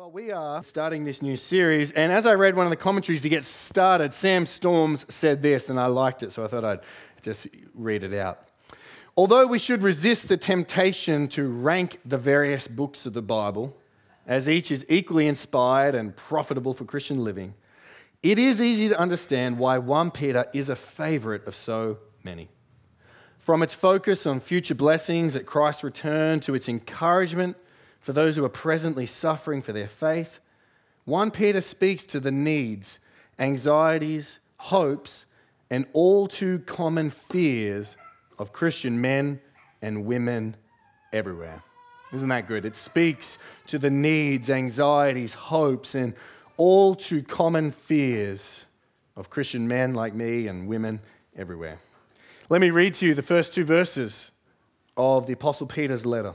Well, we are starting this new series, and as I read one of the commentaries to get started, Sam Storms said this, and I liked it, so I thought I'd just read it out. Although we should resist the temptation to rank the various books of the Bible, as each is equally inspired and profitable for Christian living, it is easy to understand why 1 Peter is a favorite of so many. From its focus on future blessings at Christ's return to its encouragement for those who are presently suffering for their faith. 1 Peter speaks to the needs, anxieties, hopes, and all too common fears of Christian men and women everywhere. Isn't that good? It speaks to the needs, anxieties, hopes, and all too common fears of Christian men like me and women everywhere. Let me read to you the first two verses of the Apostle Peter's letter.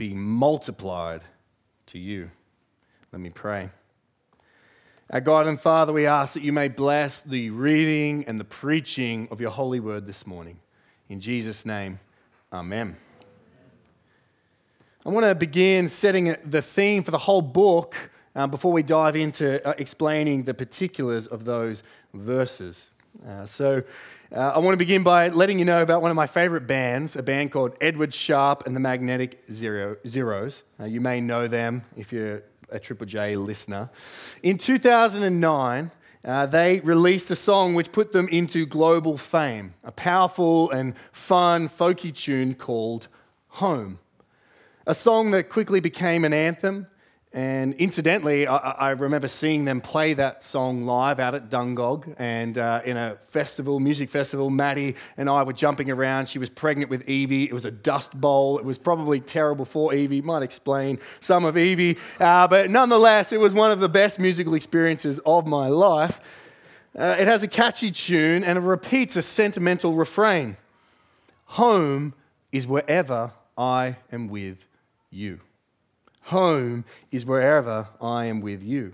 be multiplied to you. Let me pray. Our God and Father, we ask that you may bless the reading and the preaching of your holy word this morning. In Jesus' name, amen. I want to begin setting the theme for the whole book um, before we dive into uh, explaining the particulars of those verses. Uh, so, uh, I want to begin by letting you know about one of my favorite bands, a band called Edward Sharpe and the Magnetic Zero, Zeros. Uh, you may know them if you're a Triple J listener. In 2009, uh, they released a song which put them into global fame, a powerful and fun folky tune called Home. A song that quickly became an anthem and incidentally, I, I, remember seeing them play that song live out at Dungog and uh, in a festival, music festival. Maddie and I were jumping around. She was pregnant with Evie. It was a dust bowl. It was probably terrible for Evie. Might explain some of Evie. Uh, but nonetheless, it was one of the best musical experiences of my life. Uh, it has a catchy tune and it repeats a sentimental refrain Home is wherever I am with you. Home is wherever I am with you.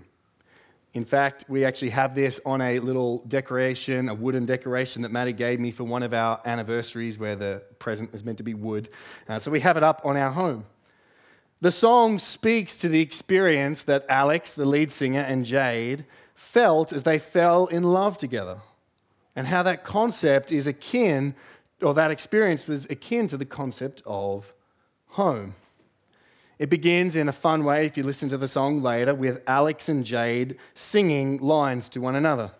In fact, we actually have this on a little decoration, a wooden decoration that Maddie gave me for one of our anniversaries where the present is meant to be wood. Uh, so we have it up on our home. The song speaks to the experience that Alex, the lead singer, and Jade felt as they fell in love together, and how that concept is akin, or that experience was akin to the concept of home. It begins in a fun way, if you listen to the song later, with Alex and Jade singing lines to one another.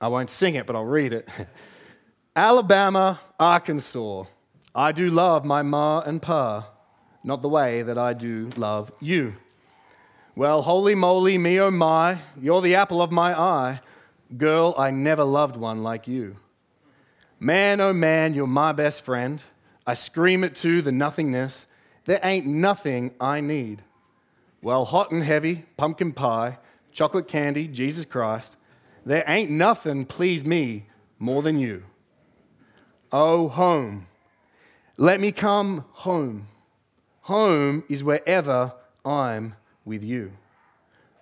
I won't sing it, but I'll read it. Alabama, Arkansas, I do love my ma and pa, not the way that I do love you. Well, holy moly, me oh my, you're the apple of my eye. Girl, I never loved one like you. Man, oh man, you're my best friend. I scream it to the nothingness. There ain't nothing I need. Well, hot and heavy, pumpkin pie, chocolate candy, Jesus Christ, there ain't nothing please me more than you. Oh, home. Let me come home. Home is wherever I'm with you.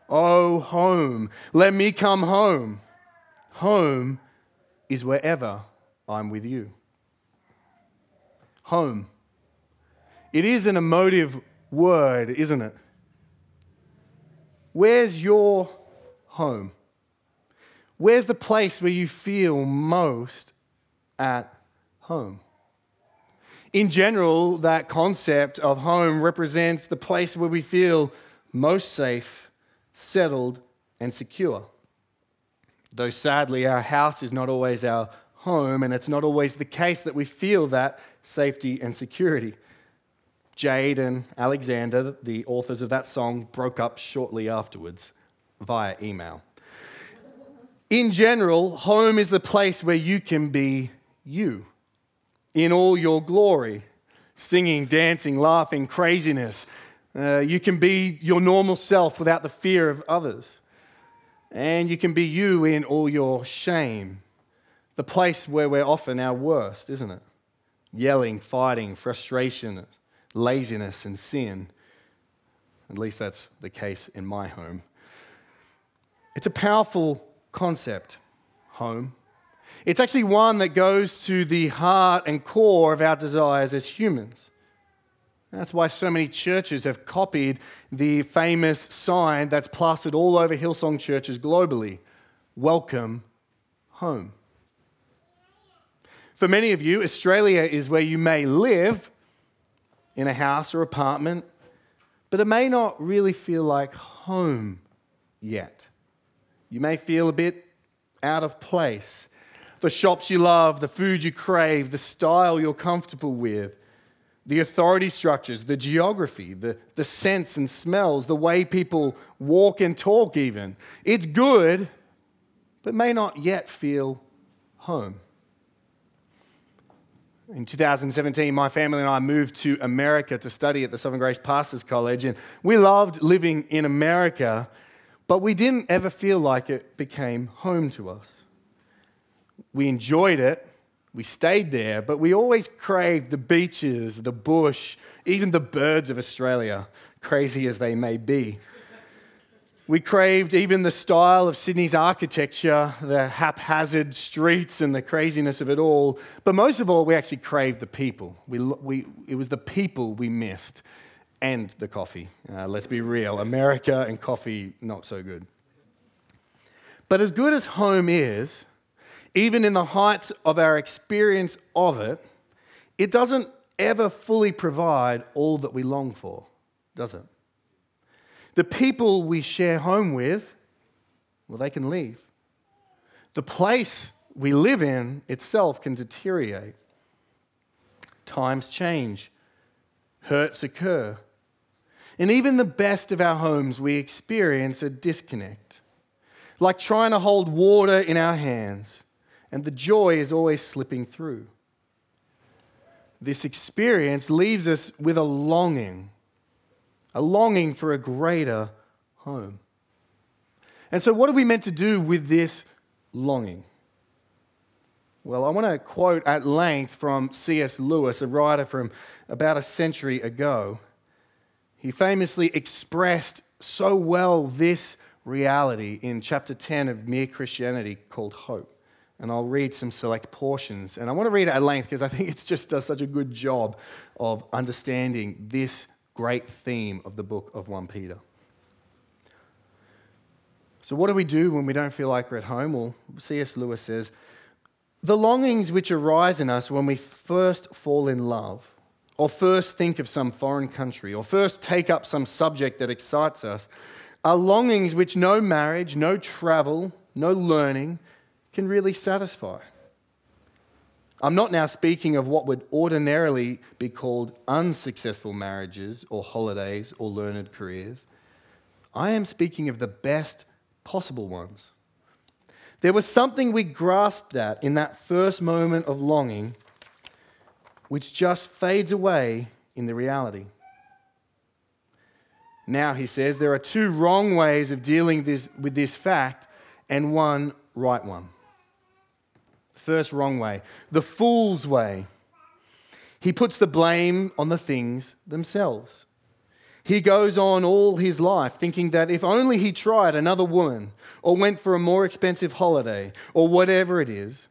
Oh, home. Let me come home. Home is wherever I'm with you. Home. It is an emotive word, isn't it? Where's your home? Where's the place where you feel most at home? In general, that concept of home represents the place where we feel most safe, settled, and secure. Though sadly, our house is not always our home, and it's not always the case that we feel that safety and security. Jade and Alexander, the authors of that song, broke up shortly afterwards via email. In general, home is the place where you can be you in all your glory singing, dancing, laughing, craziness, Uh, you can be your normal self without the fear of others. And you can be you in all your shame. The place where we're often our worst, isn't it? Yelling, fighting, frustration, laziness, and sin. At least that's the case in my home. It's a powerful concept, home. It's actually one that goes to the heart and core of our desires as humans. That's why so many churches have copied the famous sign that's plastered all over Hillsong churches globally Welcome home. For many of you, Australia is where you may live in a house or apartment, but it may not really feel like home yet. You may feel a bit out of place. The shops you love, the food you crave, the style you're comfortable with, the authority structures, the geography, the, the scents and smells, the way people walk and talk, even. It's good, but may not yet feel home. In 2017, my family and I moved to America to study at the Southern Grace Pastors College, and we loved living in America, but we didn't ever feel like it became home to us. We enjoyed it, we stayed there, but we always craved the beaches, the bush, even the birds of Australia, crazy as they may be. We craved even the style of Sydney's architecture, the haphazard streets, and the craziness of it all. But most of all, we actually craved the people. We, we, it was the people we missed and the coffee. Uh, let's be real America and coffee, not so good. But as good as home is, even in the heights of our experience of it, it doesn't ever fully provide all that we long for, does it? The people we share home with, well, they can leave. The place we live in itself can deteriorate. Times change, hurts occur. And even the best of our homes, we experience a disconnect. Like trying to hold water in our hands, and the joy is always slipping through. This experience leaves us with a longing a longing for a greater home. And so, what are we meant to do with this longing? Well, I want to quote at length from C.S. Lewis, a writer from about a century ago. He famously expressed so well this reality in chapter 10 of Mere Christianity called Hope. And I'll read some select portions. And I want to read it at length because I think it just does such a good job of understanding this great theme of the book of 1 Peter. So, what do we do when we don't feel like we're at home? Well, C.S. Lewis says the longings which arise in us when we first fall in love, or first think of some foreign country, or first take up some subject that excites us, are longings which no marriage, no travel, no learning can really satisfy. I'm not now speaking of what would ordinarily be called unsuccessful marriages or holidays or learned careers. I am speaking of the best possible ones. There was something we grasped at in that first moment of longing which just fades away in the reality. Now, he says, there are two wrong ways of dealing this, with this fact and one right one. First wrong way, the fool's way. He puts the blame on the things themselves. He goes on all his life thinking that if only he tried another woman or went for a more expensive holiday or whatever it is,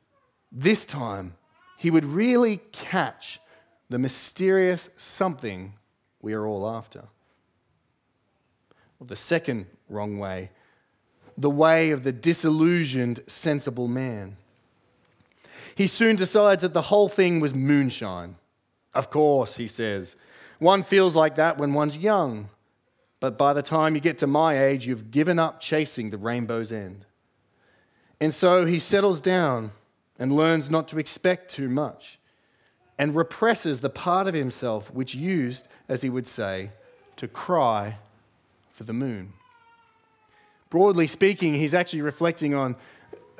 this time he would really catch the mysterious something we are all after. Well, the second wrong way, the way of the disillusioned, sensible man. He soon decides that the whole thing was moonshine. Of course, he says. One feels like that when one's young, but by the time you get to my age, you've given up chasing the rainbow's end. And so he settles down and learns not to expect too much and represses the part of himself which used, as he would say, to cry for the moon. Broadly speaking, he's actually reflecting on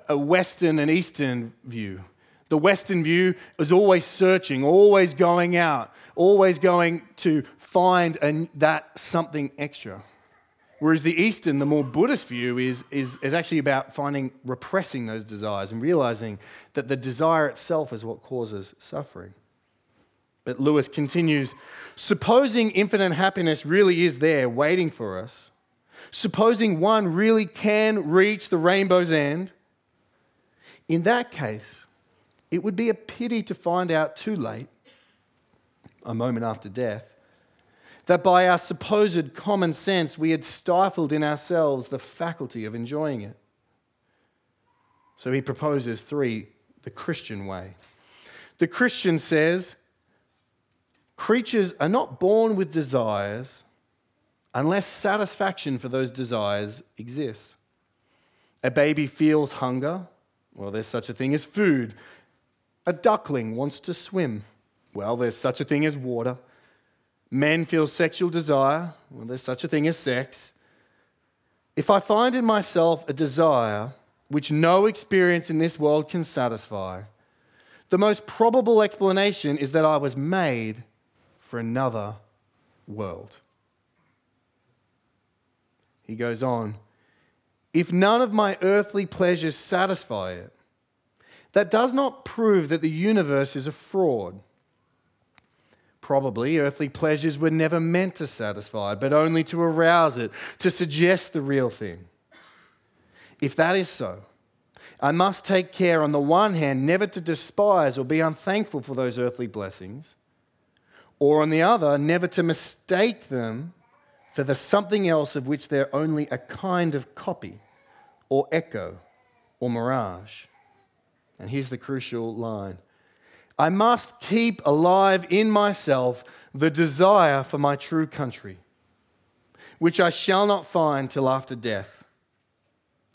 a Western and Eastern view The Western view is always searching, always going out, always going to find an, that something extra. Whereas the Eastern, the more Buddhist view, is, is, is actually about finding, repressing those desires and realizing that the desire itself is what causes suffering. But Lewis continues supposing infinite happiness really is there waiting for us, supposing one really can reach the rainbow's end, in that case, it would be a pity to find out too late, a moment after death, that by our supposed common sense we had stifled in ourselves the faculty of enjoying it. So he proposes three the Christian way. The Christian says, creatures are not born with desires unless satisfaction for those desires exists. A baby feels hunger. Well, there's such a thing as food. A duckling wants to swim. Well, there's such a thing as water. Men feel sexual desire. Well, there's such a thing as sex. If I find in myself a desire which no experience in this world can satisfy, the most probable explanation is that I was made for another world. He goes on, if none of my earthly pleasures satisfy it, that does not prove that the universe is a fraud. Probably earthly pleasures were never meant to satisfy, but only to arouse it, to suggest the real thing. If that is so, I must take care, on the one hand, never to despise or be unthankful for those earthly blessings, or on the other, never to mistake them for the something else of which they're only a kind of copy, or echo, or mirage. And here's the crucial line I must keep alive in myself the desire for my true country, which I shall not find till after death.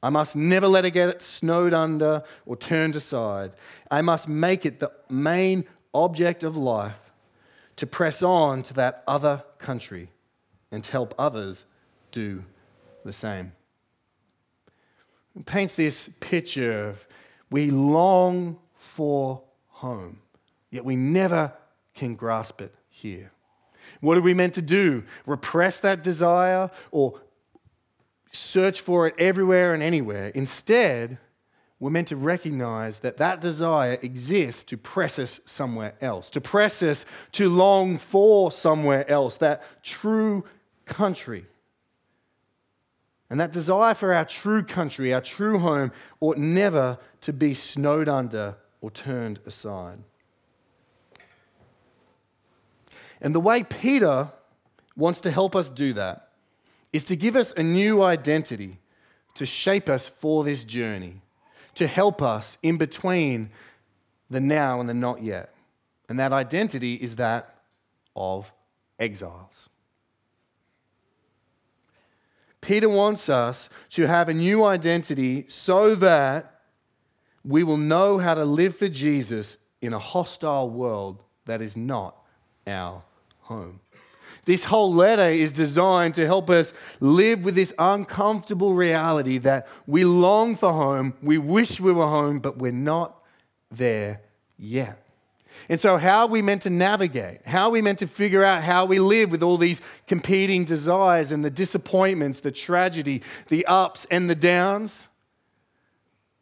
I must never let it get snowed under or turned aside. I must make it the main object of life to press on to that other country and help others do the same. It paints this picture of we long for home, yet we never can grasp it here. What are we meant to do? Repress that desire or search for it everywhere and anywhere? Instead, we're meant to recognize that that desire exists to press us somewhere else, to press us to long for somewhere else, that true country. And that desire for our true country, our true home, ought never to be snowed under or turned aside. And the way Peter wants to help us do that is to give us a new identity to shape us for this journey, to help us in between the now and the not yet. And that identity is that of exiles. Peter wants us to have a new identity so that we will know how to live for Jesus in a hostile world that is not our home. This whole letter is designed to help us live with this uncomfortable reality that we long for home, we wish we were home, but we're not there yet. And so, how are we meant to navigate? How are we meant to figure out how we live with all these competing desires and the disappointments, the tragedy, the ups and the downs?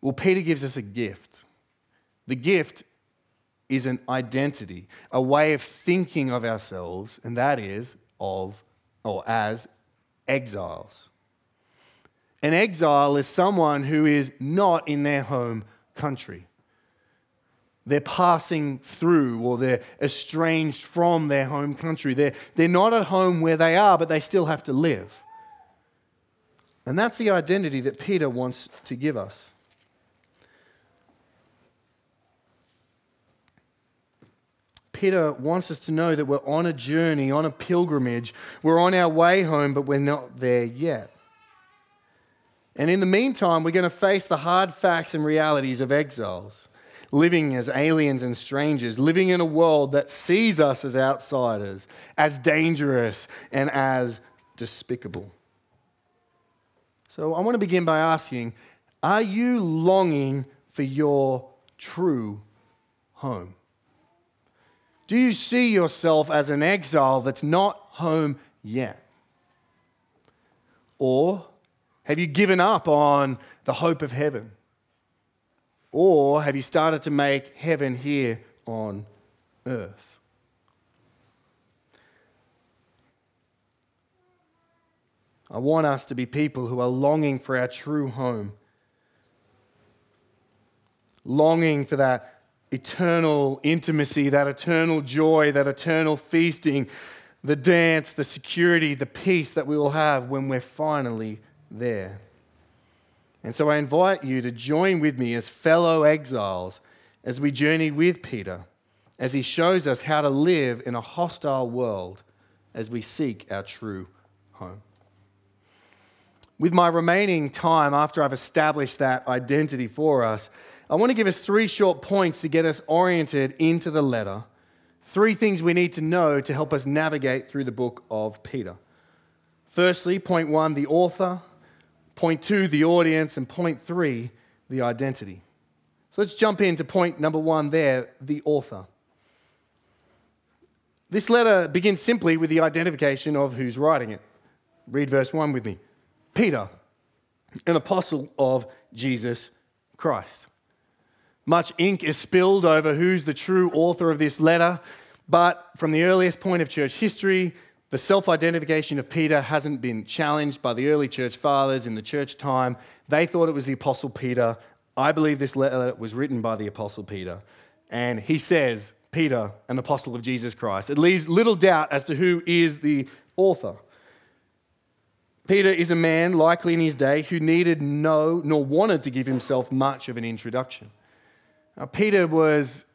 Well, Peter gives us a gift. The gift is an identity, a way of thinking of ourselves, and that is of or as exiles. An exile is someone who is not in their home country. They're passing through or they're estranged from their home country. They're, they're not at home where they are, but they still have to live. And that's the identity that Peter wants to give us. Peter wants us to know that we're on a journey, on a pilgrimage. We're on our way home, but we're not there yet. And in the meantime, we're going to face the hard facts and realities of exiles living as aliens and strangers, living in a world that sees us as outsiders, as dangerous, and as despicable. So I want to begin by asking Are you longing for your true home? Do you see yourself as an exile that's not home yet? Or have you given up on the hope of heaven? Or have you started to make heaven here on earth? I want us to be people who are longing for our true home, longing for that eternal intimacy, that eternal joy, that eternal feasting, the dance, the security, the peace that we will have when we're finally there. And so I invite you to join with me as fellow exiles as we journey with Peter, as he shows us how to live in a hostile world as we seek our true home. With my remaining time after I've established that identity for us, I want to give us three short points to get us oriented into the letter. Three things we need to know to help us navigate through the book of Peter. Firstly, point one, the author. Point two, the audience. And point three, the identity. So let's jump into point number one there, the author. This letter begins simply with the identification of who's writing it. Read verse 1 with me. Peter, an apostle of Jesus Christ. Much ink is spilled over who's the true author of this letter, but from the earliest point of church history, the self identification of Peter hasn't been challenged by the early church fathers in the church time. They thought it was the Apostle Peter. I believe this letter was written by the Apostle Peter. And he says, Peter, an apostle of Jesus Christ. It leaves little doubt as to who is the author. Peter is a man, likely in his day, who needed no nor wanted to give himself much of an introduction. Now, Peter was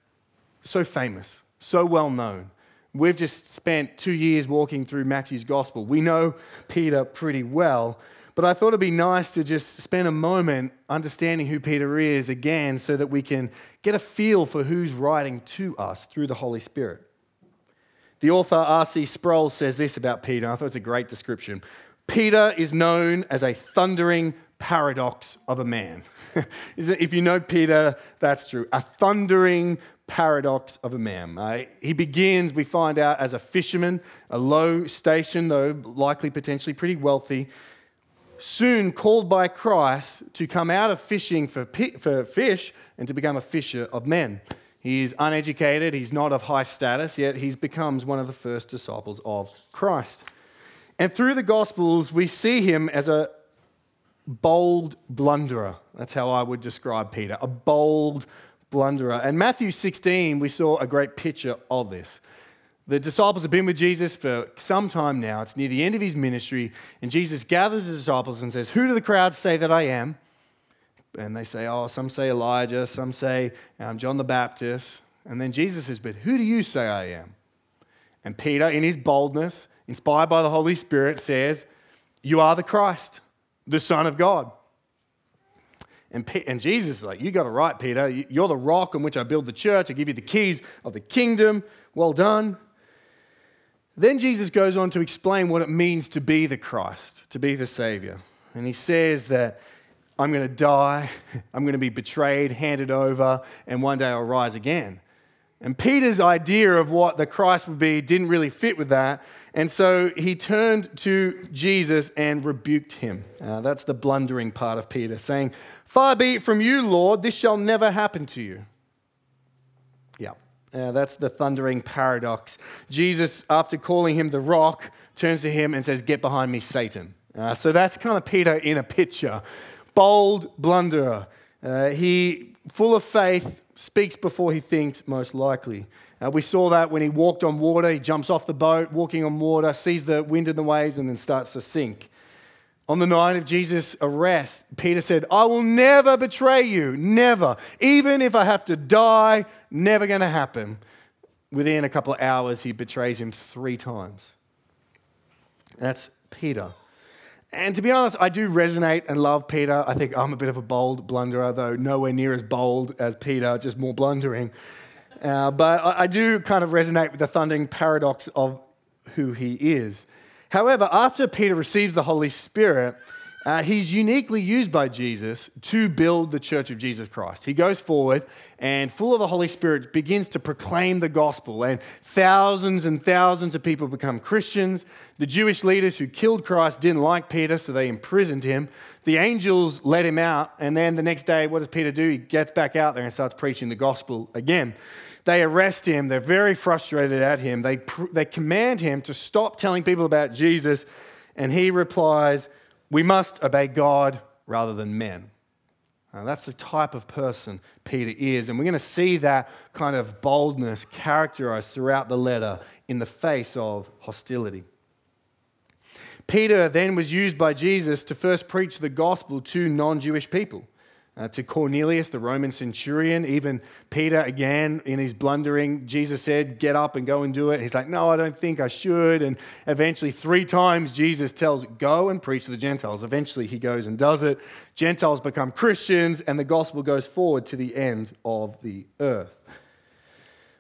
so famous, so well known. We've just spent two years walking through Matthew's gospel. We know Peter pretty well, but I thought it'd be nice to just spend a moment understanding who Peter is again so that we can get a feel for who's writing to us through the Holy Spirit. The author R.C. Sproul says this about Peter. I thought it's a great description. Peter is known as a thundering paradox of a man. if you know Peter, that's true. A thundering paradox of a man. Uh, he begins, we find out, as a fisherman, a low station, though likely potentially pretty wealthy. Soon called by Christ to come out of fishing for, for fish and to become a fisher of men. He is uneducated, he's not of high status, yet he becomes one of the first disciples of Christ. And through the Gospels, we see him as a bold blunderer. That's how I would describe Peter, a bold blunderer. And Matthew 16, we saw a great picture of this. The disciples have been with Jesus for some time now. It's near the end of his ministry, and Jesus gathers his disciples and says, Who do the crowds say that I am? And they say, Oh, some say Elijah, some say um, John the Baptist. And then Jesus says, But who do you say I am? And Peter, in his boldness, inspired by the Holy Spirit, says, You are the Christ the Son of God. And, and Jesus is like, You got it right, Peter. You're the rock on which I build the church. I give you the keys of the kingdom. Well done. Then Jesus goes on to explain what it means to be the Christ, to be the Savior. And he says that I'm going to die, I'm going to be betrayed, handed over, and one day I'll rise again. And Peter's idea of what the Christ would be didn't really fit with that. And so he turned to Jesus and rebuked him. Uh, that's the blundering part of Peter, saying, Far be it from you, Lord, this shall never happen to you. Yeah, uh, that's the thundering paradox. Jesus, after calling him the rock, turns to him and says, Get behind me, Satan. Uh, so that's kind of Peter in a picture. Bold blunderer. Uh, he, full of faith, speaks before he thinks, most likely. Uh, we saw that when he walked on water, he jumps off the boat, walking on water, sees the wind and the waves, and then starts to sink. On the night of Jesus' arrest, Peter said, I will never betray you, never. Even if I have to die, never going to happen. Within a couple of hours, he betrays him three times. That's Peter. And to be honest, I do resonate and love Peter. I think I'm a bit of a bold blunderer, though nowhere near as bold as Peter, just more blundering. Uh, but I, I do kind of resonate with the thundering paradox of who he is. However, after Peter receives the Holy Spirit, uh, he's uniquely used by Jesus to build the church of Jesus Christ. He goes forward and, full of the Holy Spirit, begins to proclaim the gospel, and thousands and thousands of people become Christians. The Jewish leaders who killed Christ didn't like Peter, so they imprisoned him. The angels let him out, and then the next day, what does Peter do? He gets back out there and starts preaching the gospel again. They arrest him, they're very frustrated at him. They, they command him to stop telling people about Jesus, and he replies, we must obey God rather than men. Now, that's the type of person Peter is. And we're going to see that kind of boldness characterized throughout the letter in the face of hostility. Peter then was used by Jesus to first preach the gospel to non Jewish people uh, to Cornelius, the Roman centurion. Even Peter, again, in his blundering, Jesus said, Get up and go and do it. He's like, No, I don't think I should. And eventually, three times, Jesus tells, Go and preach to the Gentiles. Eventually, he goes and does it. Gentiles become Christians, and the gospel goes forward to the end of the earth.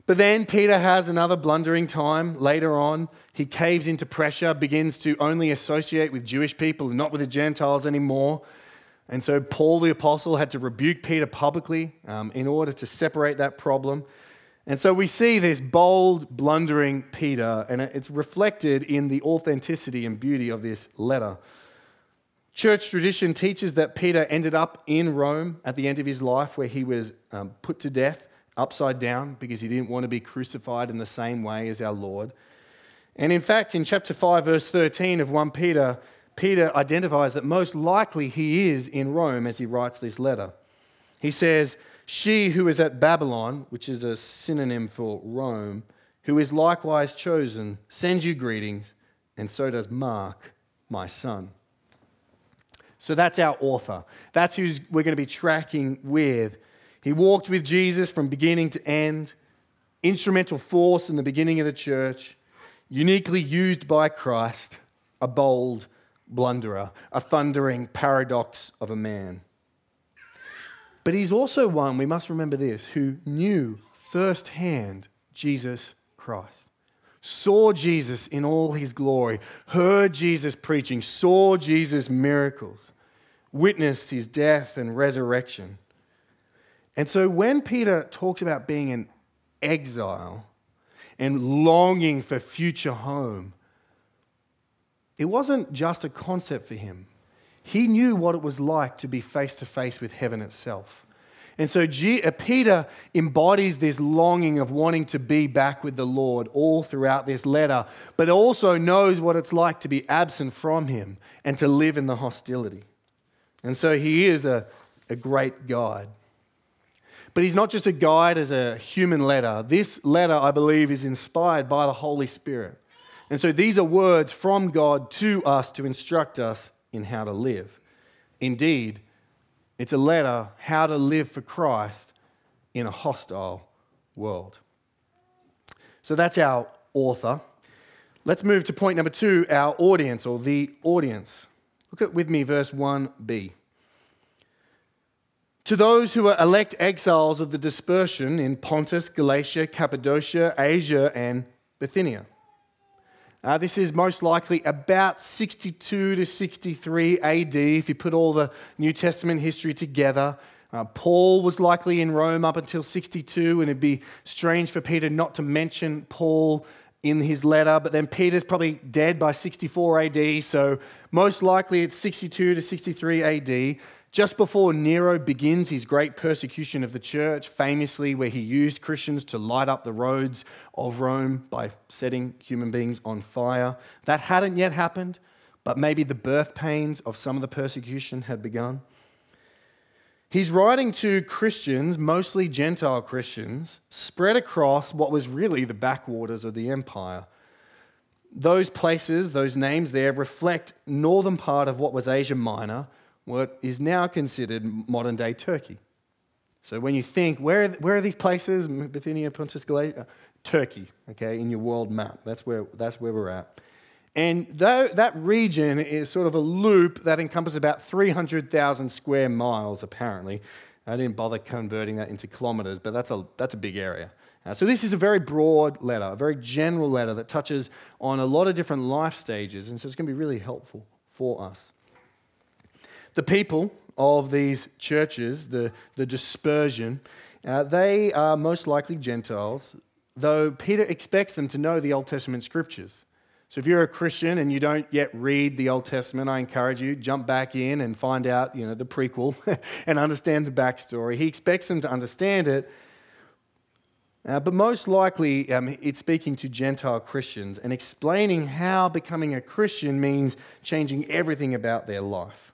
But then Peter has another blundering time later on. He caves into pressure, begins to only associate with Jewish people and not with the Gentiles anymore. And so Paul the apostle had to rebuke Peter publicly um, in order to separate that problem. And so we see this bold, blundering Peter, and it's reflected in the authenticity and beauty of this letter. Church tradition teaches that Peter ended up in Rome at the end of his life, where he was um, put to death upside down because he didn't want to be crucified in the same way as our Lord. And in fact, in chapter 5, verse 13 of 1 Peter, Peter identifies that most likely he is in Rome as he writes this letter. He says, She who is at Babylon, which is a synonym for Rome, who is likewise chosen, sends you greetings, and so does Mark, my son. So that's our author. That's who we're going to be tracking with. He walked with Jesus from beginning to end, instrumental force in the beginning of the church, uniquely used by Christ, a bold, blunderer, a thundering paradox of a man. But he's also one, we must remember this, who knew firsthand Jesus Christ, saw Jesus in all his glory, heard Jesus preaching, saw Jesus' miracles, witnessed his death and resurrection. And so when Peter talks about being an exile and longing for future home, it wasn't just a concept for him. He knew what it was like to be face to face with heaven itself. And so uh, Peter embodies this longing of wanting to be back with the Lord all throughout this letter, but also knows what it's like to be absent from him and to live in the hostility. And so he is a, a great guide. But he's not just a guide as a human letter. This letter, I believe, is inspired by the Holy Spirit. And so these are words from God to us to instruct us in how to live. Indeed, it's a letter how to live for Christ in a hostile world. So that's our author. Let's move to point number two our audience or the audience. Look at with me verse 1b. To those who are elect exiles of the dispersion in Pontus, Galatia, Cappadocia, Asia, and Bithynia uh, this is most likely about 62 to 63 AD, if you put all the New Testament history together. Uh, Paul was likely in Rome up until 62, and it'd be strange for Peter not to mention Paul in his letter. But then Peter's probably dead by 64 AD, so most likely it's 62 to 63 AD just before Nero begins his great persecution of the church, famously where he used Christians to light up the roads of Rome by setting human beings on fire. That hadn't yet happened, but maybe the birth pains of some of the persecution had begun. He's writing to Christians, mostly Gentile Christians, spread across what was really the backwaters of the empire. Those places, those names there, reflect northern part of what was Asia Minor what is now considered modern day Turkey. So when you think, where, where are these places? Bithynia, Pontus, Galatia? Uh, Turkey, okay, in your world map. That's where, that's where we're at. And though that region is sort of a loop that encompasses about 300,000 square miles, apparently. I didn't bother converting that into kilometers, but that's a, that's a big area. Uh, so, this is a very broad letter, a very general letter that touches on a lot of different life stages, and so it's going to be really helpful for us. The people of these churches, the, the dispersion, uh, they are most likely Gentiles, though Peter expects them to know the Old Testament scriptures. So if you're a Christian and you don't yet read the Old Testament, I encourage you jump back in and find out, you know, the prequel and understand the backstory. He expects them to understand it, uh, but most likely um, it's speaking to Gentile Christians and explaining how becoming a Christian means changing everything about their life.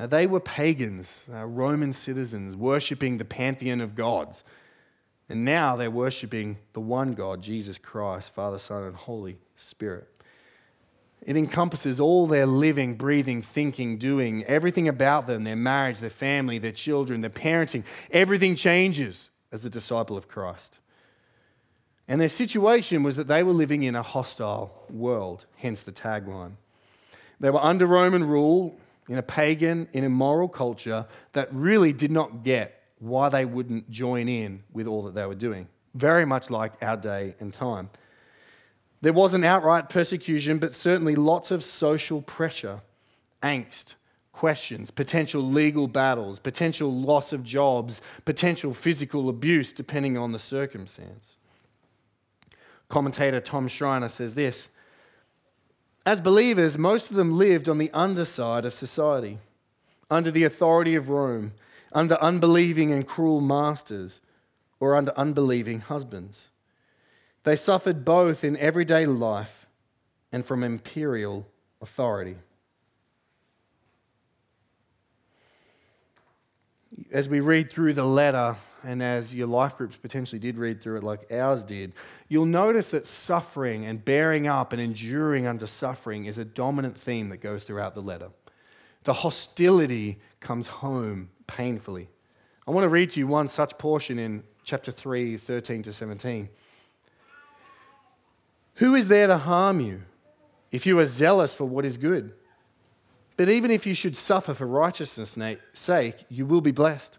Uh, they were pagans, uh, Roman citizens, worshipping the pantheon of gods. And now they're worshipping the one God, Jesus Christ, Father, Son, and Holy Spirit. It encompasses all their living, breathing, thinking, doing, everything about them their marriage, their family, their children, their parenting. Everything changes as a disciple of Christ. And their situation was that they were living in a hostile world, hence the tagline. They were under Roman rule, in a pagan, in immoral culture that really did not get why they wouldn't join in with all that they were doing. Very much like our day and time. There wasn't outright persecution, but certainly lots of social pressure, angst, questions, potential legal battles, potential loss of jobs, potential physical abuse, depending on the circumstance. Commentator Tom Schreiner says this as believers, most of them lived on the underside of society, under the authority of Rome, under unbelieving and cruel masters, or under unbelieving husbands. They suffered both in everyday life and from imperial authority. As we read through the letter, and as your life groups potentially did read through it like ours did, you'll notice that suffering and bearing up and enduring under suffering is a dominant theme that goes throughout the letter. The hostility comes home painfully. I want to read to you one such portion in chapter 3, 13 to 17. Who is there to harm you if you are zealous for what is good? But even if you should suffer for righteousness' sake, you will be blessed.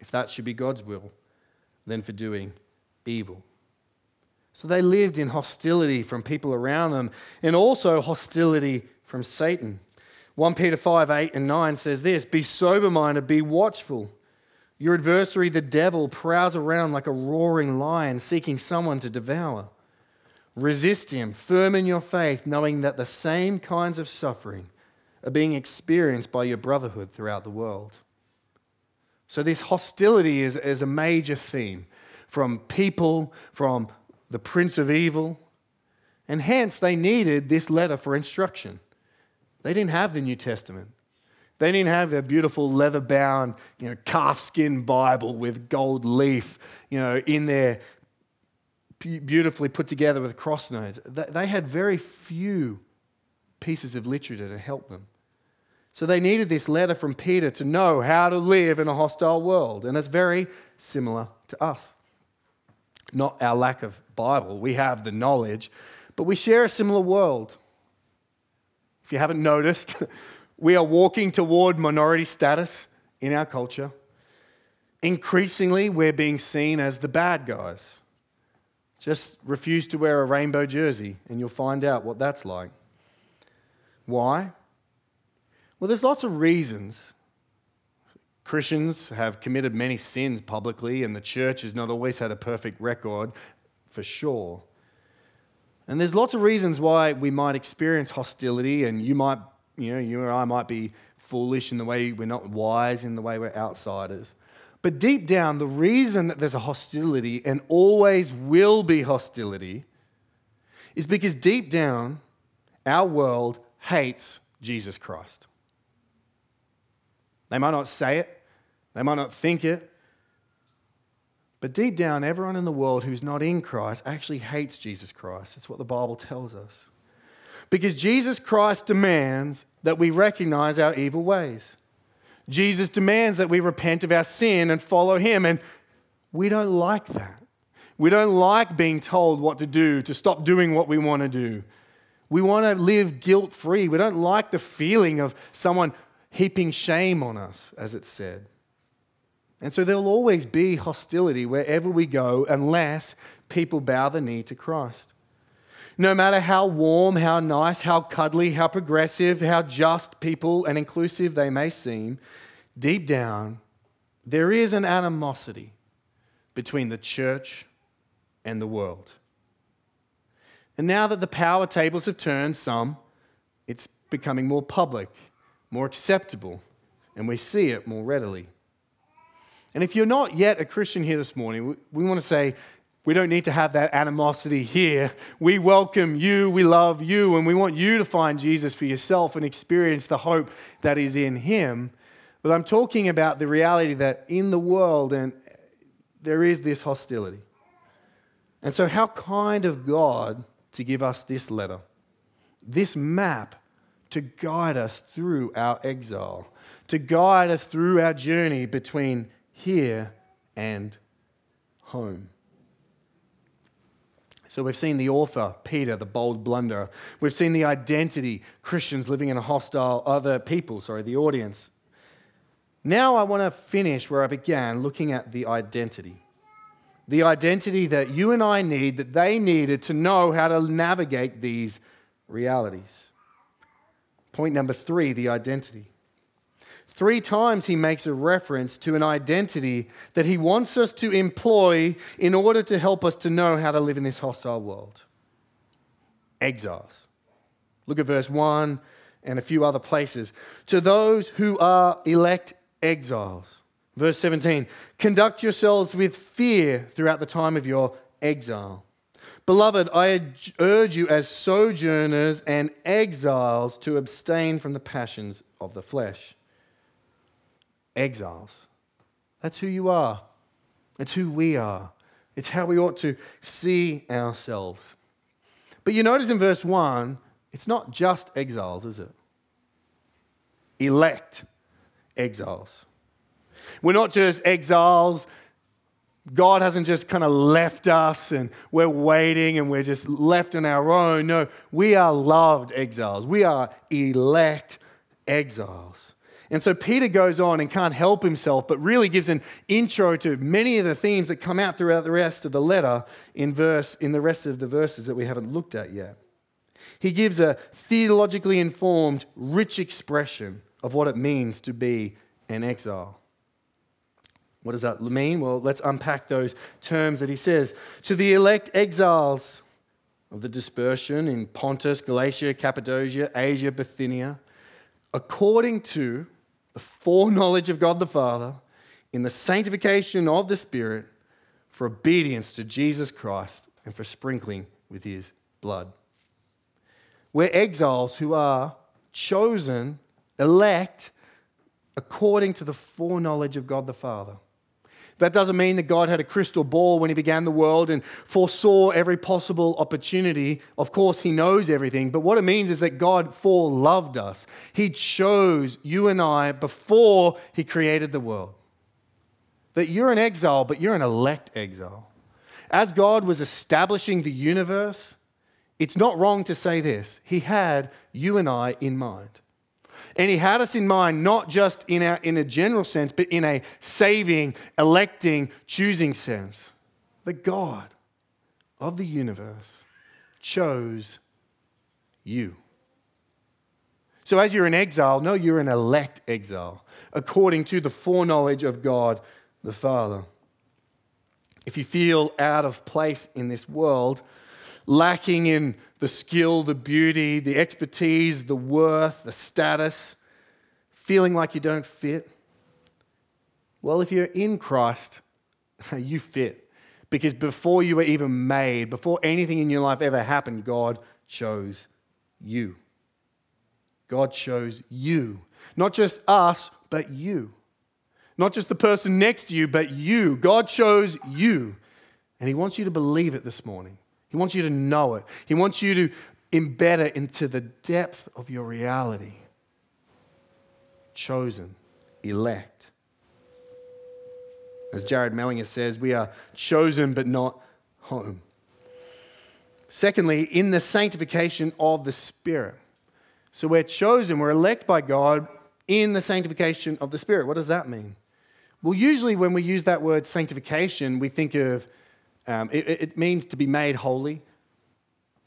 if that should be God's will, than for doing evil. So they lived in hostility from people around them and also hostility from Satan. 1 Peter 5 8 and 9 says this Be sober minded, be watchful. Your adversary, the devil, prowls around like a roaring lion seeking someone to devour. Resist him, firm in your faith, knowing that the same kinds of suffering are being experienced by your brotherhood throughout the world. So, this hostility is, is a major theme from people, from the prince of evil, and hence they needed this letter for instruction. They didn't have the New Testament. They didn't have their beautiful leather bound, you know, calfskin Bible with gold leaf, you know, in there, beautifully put together with cross notes. They had very few pieces of literature to help them. So they needed this letter from Peter to know how to live in a hostile world. And it's very similar to us. Not our lack of Bible, we have the knowledge, but we share a similar world. If you haven't noticed, we are walking toward minority status in our culture. Increasingly, we're being seen as the bad guys. Just refuse to wear a rainbow jersey, and you'll find out what that's like. Why? Well, there's lots of reasons. Christians have committed many sins publicly, and the church has not always had a perfect record, for sure. And there's lots of reasons why we might experience hostility, and you might, you know, you or I might be foolish in the way we're not wise in the way we're outsiders. But deep down, the reason that there's a hostility and always will be hostility is because deep down, our world hates Jesus Christ. They might not say it, they might not think it, but deep down, everyone in the world who's not in Christ actually hates Jesus Christ. That's what the Bible tells us. Because Jesus Christ demands that we recognize our evil ways. Jesus demands that we repent of our sin and follow him. And we don't like that. We don't like being told what to do, to stop doing what we want to do. We want to live guilt free. We don't like the feeling of someone heaping shame on us, as it's said. And so there'll always be hostility wherever we go unless people bow the knee to Christ. No matter how warm, how nice, how cuddly, how progressive, how just people and inclusive they may seem, deep down, there is an animosity between the church and the world. And now that the power tables have turned some, it's becoming more public, more acceptable, and we see it more readily. And if you're not yet a Christian here this morning, we, want to say, we don't need to have that animosity here. We welcome you, we love you, and we want you to find Jesus for yourself and experience the hope that is in Him. But I'm talking about the reality that in the world and there is this hostility. And so, how kind of God to give us this letter, this map to guide us through our exile, to guide us through our journey between here and home. So we've seen the author, Peter, the bold blunderer. We've seen the identity, Christians living in a hostile, other people, sorry, the audience. Now I want to finish where I began, looking at the identity. The identity that you and I need, that they needed to know how to navigate these realities. Point number three the identity. Three times he makes a reference to an identity that he wants us to employ in order to help us to know how to live in this hostile world. Exiles. Look at verse 1 and a few other places. To those who are elect exiles. Verse 17 Conduct yourselves with fear throughout the time of your exile. Beloved, I urge you as sojourners and exiles to abstain from the passions of the flesh exiles. That's who you are. It's who we are. It's how we ought to see ourselves. But you notice in verse 1, it's not just exiles, is it? Elect exiles. We're not just exiles. God hasn't just kind of left us and we're waiting and we're just left on our own. No, we are loved exiles. We are elect exiles. And so Peter goes on and can't help himself, but really gives an intro to many of the themes that come out throughout the rest of the letter in verse in the rest of the verses that we haven't looked at yet. He gives a theologically informed, rich expression of what it means to be an exile. What does that mean? Well, let's unpack those terms that he says. To the elect exiles of the dispersion in Pontus, Galatia, Cappadocia, Asia, Bithynia, according to the foreknowledge of God the Father, in the sanctification of the Spirit, for obedience to Jesus Christ and for sprinkling with his blood. We're exiles who are chosen, elect, according to the foreknowledge of God the Father. That doesn't mean that God had a crystal ball when He began the world and foresaw every possible opportunity. Of course, He knows everything. But what it means is that God foreloved us. He chose you and I before He created the world. That you're an exile, but you're an elect exile. As God was establishing the universe, it's not wrong to say this He had you and I in mind. And he had us in mind not just in, in a general sense, but in a saving, electing, choosing sense. That God of the universe chose you. So, as you're in exile, no, you're an elect exile, according to the foreknowledge of God the Father. If you feel out of place in this world, lacking in the skill, the beauty, the expertise, the worth, the status, feeling like you don't fit? Well, if you're in Christ, you fit. Because before you were even made, before anything in your life ever happened, God chose you. God chose you. Not just us, but you. Not just the person next to you, but you. God chose you. And He wants you to believe it this morning. He wants you to know it. He wants you to embed it into the depth of your reality. Chosen, elect. As Jared Mellinger says, we are chosen but not home. Secondly, in the sanctification of the Spirit. So we're chosen, we're elect by God in the sanctification of the Spirit. What does that mean? Well, usually when we use that word sanctification, we think of um, it, it means to be made holy.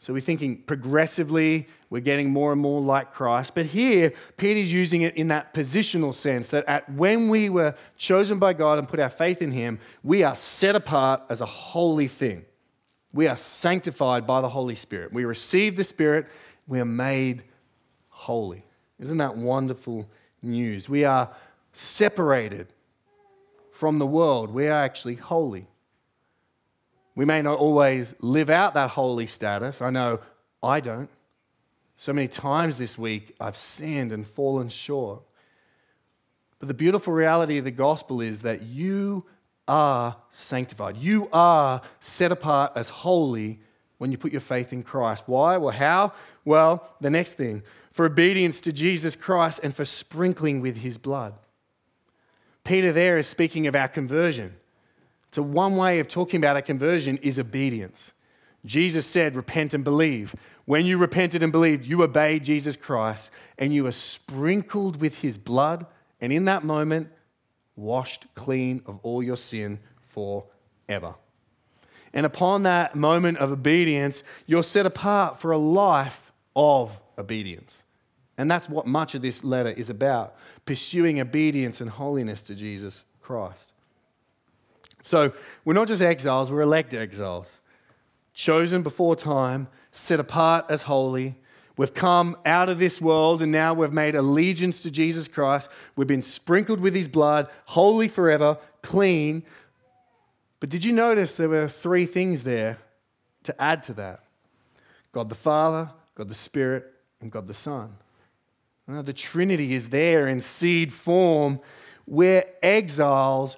So we're thinking progressively, we're getting more and more like Christ. But here, Peter's using it in that positional sense that at when we were chosen by God and put our faith in Him, we are set apart as a holy thing. We are sanctified by the Holy Spirit. We receive the Spirit, we are made holy. Isn't that wonderful news? We are separated from the world, we are actually holy. We may not always live out that holy status. I know I don't. So many times this week I've sinned and fallen short. But the beautiful reality of the gospel is that you are sanctified. You are set apart as holy when you put your faith in Christ. Why? Well, how? Well, the next thing for obedience to Jesus Christ and for sprinkling with his blood. Peter there is speaking of our conversion. So, one way of talking about a conversion is obedience. Jesus said, Repent and believe. When you repented and believed, you obeyed Jesus Christ and you were sprinkled with his blood. And in that moment, washed clean of all your sin forever. And upon that moment of obedience, you're set apart for a life of obedience. And that's what much of this letter is about pursuing obedience and holiness to Jesus Christ. So we're not just exiles, we're elect exiles, chosen before time, set apart as holy We've come out of this world and now we've made allegiance to Jesus Christ. We've been sprinkled with his blood, holy forever, clean. But did you notice there were three things there to add to that? God the Father, God the Spirit, and God the Son. Now, the Trinity is there in seed form. We're exiles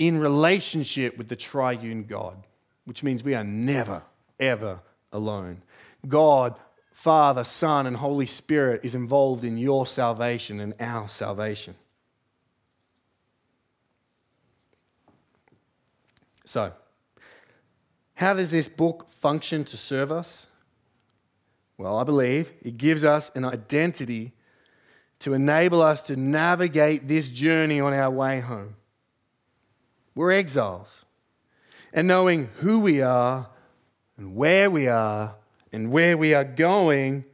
in relationship with the triune God, which means we are never, ever alone. God Father, Son, and Holy Spirit is involved in your salvation and our salvation. So, how does this book function to serve us? Well, I believe it gives us an identity to enable us to navigate this journey on our way home. We're exiles. And knowing who we are and where we are and where we are going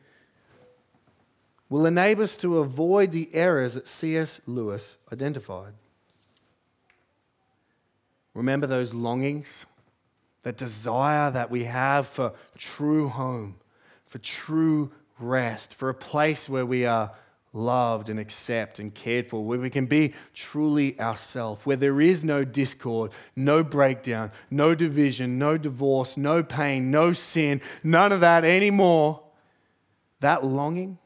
will enable us to avoid the errors that C.S. Lewis identified. Remember those longings, that desire that we have for true home, for true rest, for a place where we are loved and accepted and cared for, where we can be truly ourselves, where there is no discord, no breakdown, no division, no divorce, no pain, no sin, none of that anymore. That longing,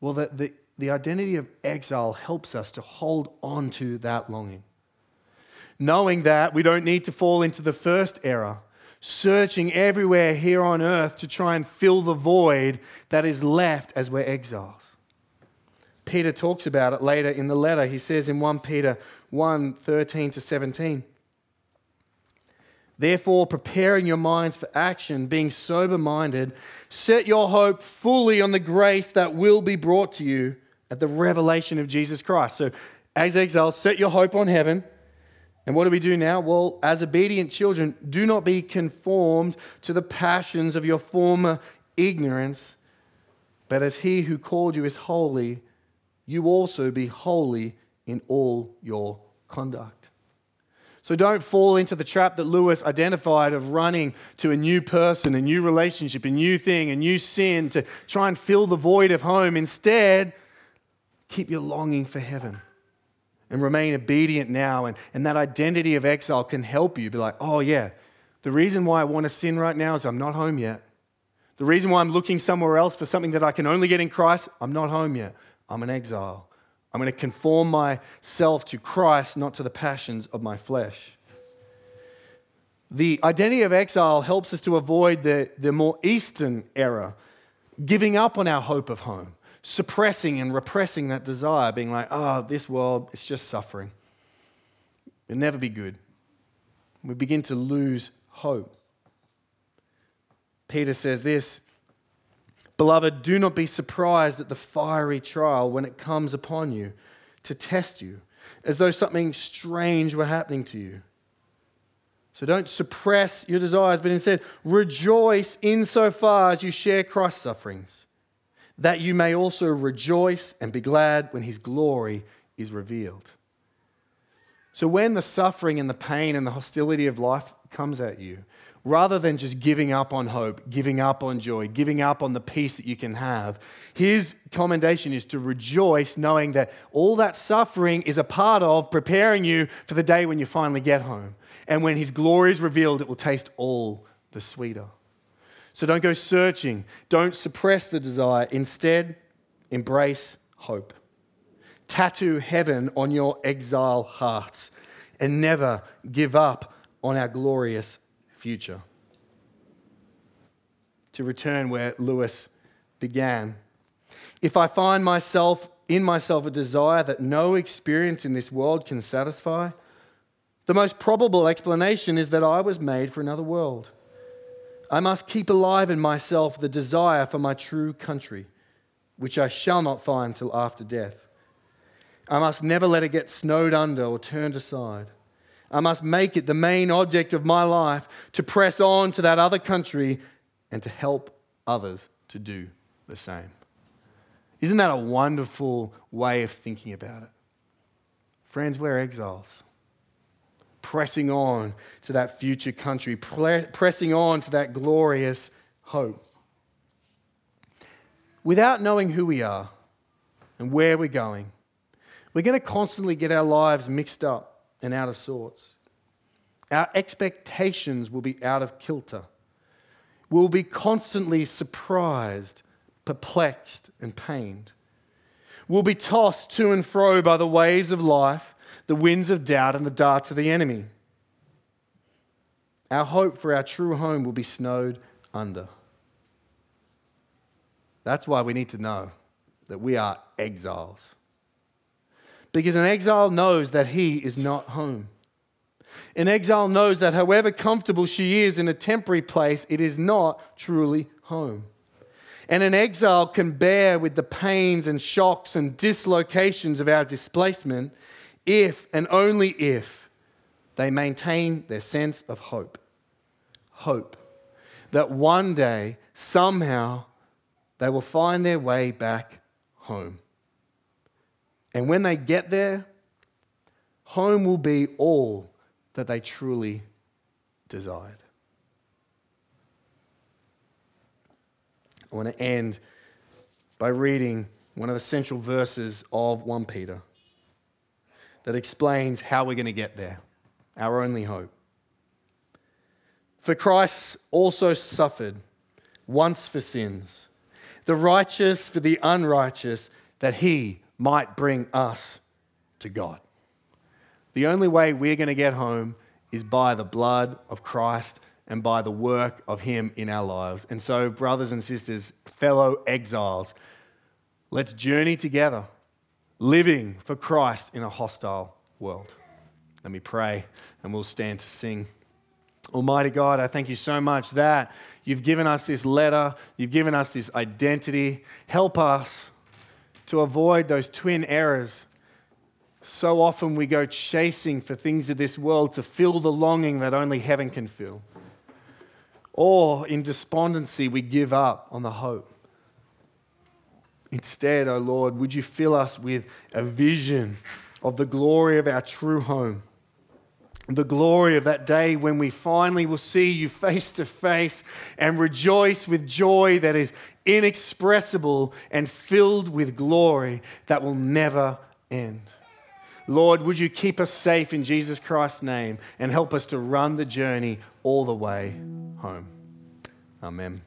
well, the, the, the identity of exile helps us to hold on to that longing. Knowing that we don't need to fall into the first error searching everywhere here on earth to try and fill the void that is left as we're exiles. Peter talks about it later in the letter. He says in 1 Peter 1 13 to 17. Therefore, preparing your minds for action, being sober minded, set your hope fully on the grace that will be brought to you at the revelation of Jesus Christ. So, as exiles, set your hope on heaven. And what do we do now? Well, as obedient children, do not be conformed to the passions of your former ignorance, but as he who called you is holy, you also be holy in all your conduct. So don't fall into the trap that Lewis identified of running to a new person, a new relationship, a new thing, a new sin to try and fill the void of home. Instead, keep your longing for heaven and remain obedient now. And, and that identity of exile can help you be like, oh, yeah, the reason why I want to sin right now is I'm not home yet. The reason why I'm looking somewhere else for something that I can only get in Christ, I'm not home yet. I'm an exile. I'm going to conform myself to Christ, not to the passions of my flesh. The identity of exile helps us to avoid the, the more Eastern error, giving up on our hope of home, suppressing and repressing that desire, being like, oh, this world, it's just suffering. It'll never be good. We begin to lose hope. Peter says this Beloved, do not be surprised at the fiery trial when it comes upon you to test you, as though something strange were happening to you. So don't suppress your desires, but instead rejoice insofar as you share Christ's sufferings, that you may also rejoice and be glad when his glory is revealed. So when the suffering and the pain and the hostility of life comes at you, rather than just giving up on hope, giving up on joy, giving up on the peace that you can have, his commendation is to rejoice knowing that all that suffering is a part of preparing you for the day when you finally get home. And when his glory is revealed, it will taste all the sweeter. So don't go searching, don't suppress the desire. Instead, embrace hope. Tattoo heaven on your exile hearts and never give up on our glorious future. To return where Lewis began. If I find myself in myself a desire that no experience in this world can satisfy, the most probable explanation is that I was made for another world. I must keep alive in myself the desire for my true country, which I shall not find till after death. I must never let it get snowed under or turned aside. I must make it the main object of my life to press on to that other country and to help others to do the same. Isn't that a wonderful way of thinking about it? Friends, we're exiles. Pressing on to that future country, pressing on to that glorious hope. Without knowing who we are and where we're going, we're going to constantly get our lives mixed up and out of sorts. Our expectations will be out of kilter. We'll be constantly surprised, perplexed, and pained. We'll be tossed to and fro by the waves of life, the winds of doubt, and the darts of the enemy. Our hope for our true home will be snowed under. That's why we need to know that we are exiles. Because an exile knows that he is not home. An exile knows that however comfortable she is in a temporary place, it is not truly home. And an exile can bear with the pains and shocks and dislocations of our displacement if and only if they maintain their sense of hope. Hope that one day, somehow, they will find their way back home. And when they get there, home will be all that they truly desired. I want to end by reading one of the central verses of 1 Peter that explains how we're going to get there, our only hope. For Christ also suffered once for sins, the righteous for the unrighteous, that he might bring us to God. The only way we're going to get home is by the blood of Christ and by the work of Him in our lives. And so, brothers and sisters, fellow exiles, let's journey together, living for Christ in a hostile world. Let me pray and we'll stand to sing. Almighty God, I thank you so much that you've given us this letter, you've given us this identity. Help us to avoid those twin errors. So often we go chasing for things of this world to fill the longing that only heaven can fill. Or in despondency, we give up on the hope. Instead, O oh Lord, would you fill us with a vision of the glory of our true home? the glory of that day when we finally will see you face to face and rejoice with joy that is inexpressible and filled with glory that will never end. Lord, would you keep us safe in Jesus Christ's name and help us to run the journey all the way home? Amen.